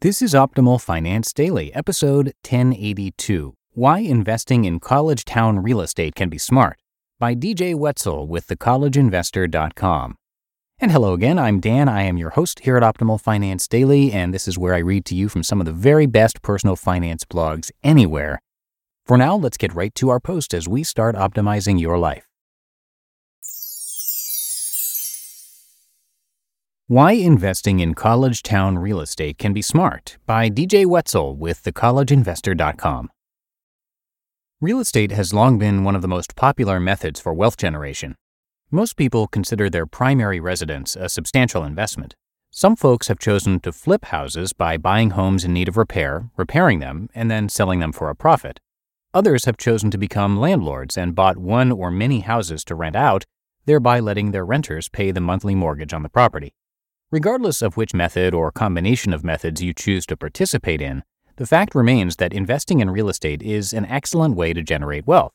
This is Optimal Finance Daily, episode 1082 Why Investing in College Town Real Estate Can Be Smart by DJ Wetzel with thecollegeinvestor.com. And hello again, I'm Dan. I am your host here at Optimal Finance Daily, and this is where I read to you from some of the very best personal finance blogs anywhere. For now, let's get right to our post as we start optimizing your life. Why Investing in College Town Real Estate Can Be Smart by DJ Wetzel with thecollegeinvestor.com. Real estate has long been one of the most popular methods for wealth generation. Most people consider their primary residence a substantial investment. Some folks have chosen to flip houses by buying homes in need of repair, repairing them, and then selling them for a profit. Others have chosen to become landlords and bought one or many houses to rent out, thereby letting their renters pay the monthly mortgage on the property. Regardless of which method or combination of methods you choose to participate in, the fact remains that investing in real estate is an excellent way to generate wealth.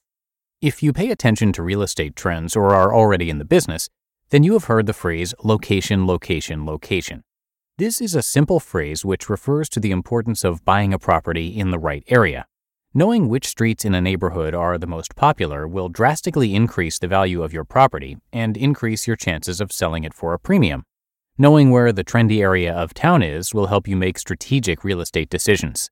If you pay attention to real estate trends or are already in the business, then you have heard the phrase location, location, location. This is a simple phrase which refers to the importance of buying a property in the right area. Knowing which streets in a neighborhood are the most popular will drastically increase the value of your property and increase your chances of selling it for a premium. Knowing where the trendy area of town is will help you make strategic real estate decisions.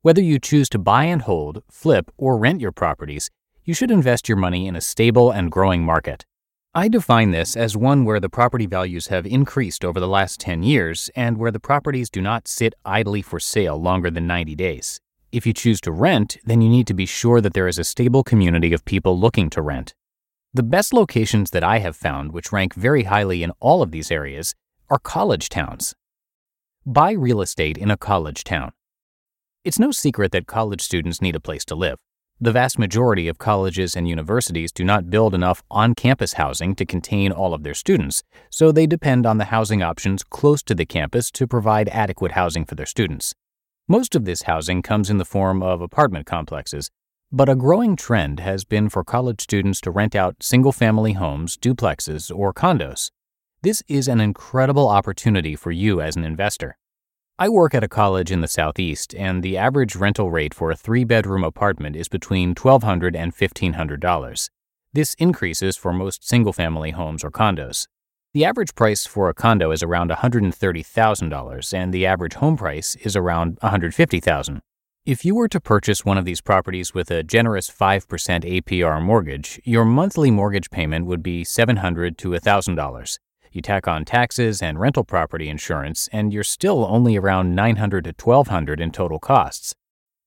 Whether you choose to buy and hold, flip, or rent your properties, you should invest your money in a stable and growing market. I define this as one where the property values have increased over the last 10 years and where the properties do not sit idly for sale longer than 90 days. If you choose to rent, then you need to be sure that there is a stable community of people looking to rent. The best locations that I have found, which rank very highly in all of these areas, are college towns. Buy real estate in a college town. It's no secret that college students need a place to live. The vast majority of colleges and universities do not build enough on campus housing to contain all of their students, so they depend on the housing options close to the campus to provide adequate housing for their students. Most of this housing comes in the form of apartment complexes, but a growing trend has been for college students to rent out single family homes, duplexes, or condos. This is an incredible opportunity for you as an investor. I work at a college in the Southeast, and the average rental rate for a three bedroom apartment is between $1,200 and $1,500. This increases for most single family homes or condos. The average price for a condo is around $130,000, and the average home price is around $150,000. If you were to purchase one of these properties with a generous 5% APR mortgage, your monthly mortgage payment would be $700 to $1,000. You tack on taxes and rental property insurance, and you're still only around 900 to 1,200 in total costs.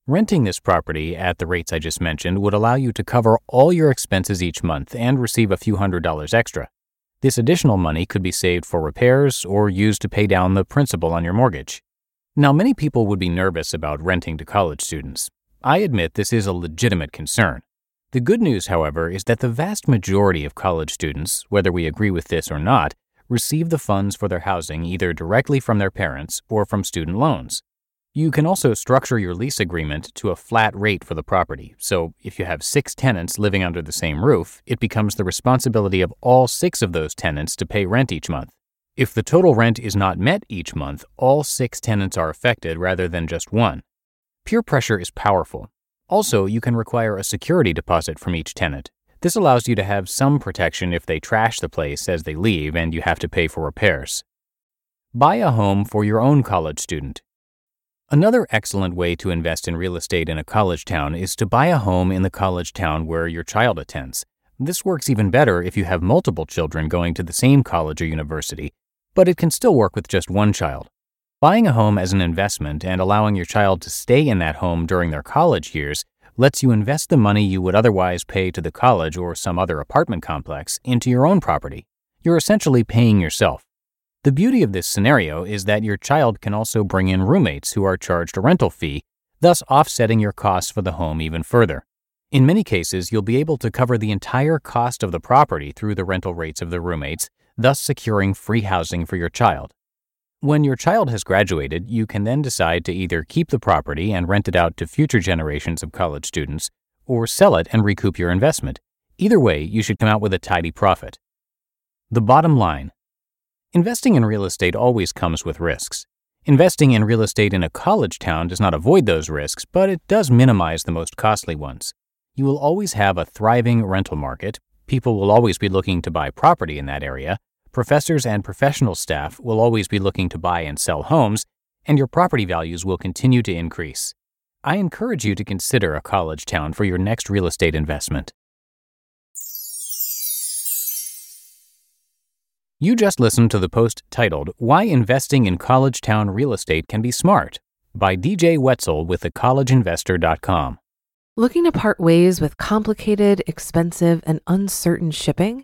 Renting this property at the rates I just mentioned would allow you to cover all your expenses each month and receive a few hundred dollars extra. This additional money could be saved for repairs or used to pay down the principal on your mortgage. Now, many people would be nervous about renting to college students. I admit this is a legitimate concern. The good news, however, is that the vast majority of college students, whether we agree with this or not, receive the funds for their housing either directly from their parents or from student loans. You can also structure your lease agreement to a flat rate for the property, so if you have six tenants living under the same roof, it becomes the responsibility of all six of those tenants to pay rent each month. If the total rent is not met each month, all six tenants are affected rather than just one. Peer pressure is powerful. Also, you can require a security deposit from each tenant. This allows you to have some protection if they trash the place as they leave and you have to pay for repairs. Buy a home for your own college student. Another excellent way to invest in real estate in a college town is to buy a home in the college town where your child attends. This works even better if you have multiple children going to the same college or university, but it can still work with just one child. Buying a home as an investment and allowing your child to stay in that home during their college years lets you invest the money you would otherwise pay to the college or some other apartment complex into your own property. You're essentially paying yourself. The beauty of this scenario is that your child can also bring in roommates who are charged a rental fee, thus offsetting your costs for the home even further. In many cases, you'll be able to cover the entire cost of the property through the rental rates of the roommates, thus securing free housing for your child. When your child has graduated, you can then decide to either keep the property and rent it out to future generations of college students, or sell it and recoup your investment. Either way, you should come out with a tidy profit. The bottom line Investing in real estate always comes with risks. Investing in real estate in a college town does not avoid those risks, but it does minimize the most costly ones. You will always have a thriving rental market, people will always be looking to buy property in that area, Professors and professional staff will always be looking to buy and sell homes, and your property values will continue to increase. I encourage you to consider a college town for your next real estate investment. You just listened to the post titled Why Investing in College Town Real Estate Can Be Smart by DJ Wetzel with thecollegeinvestor.com. Looking to part ways with complicated, expensive, and uncertain shipping?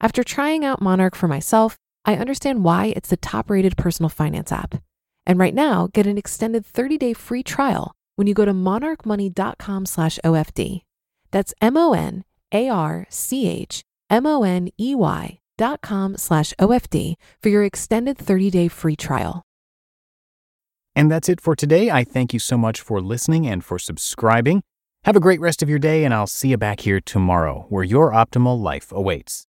After trying out Monarch for myself, I understand why it's the top rated personal finance app. And right now, get an extended 30 day free trial when you go to monarchmoney.com slash OFD. That's M O N A R C H M O N E Y dot com slash OFD for your extended 30 day free trial. And that's it for today. I thank you so much for listening and for subscribing. Have a great rest of your day, and I'll see you back here tomorrow where your optimal life awaits.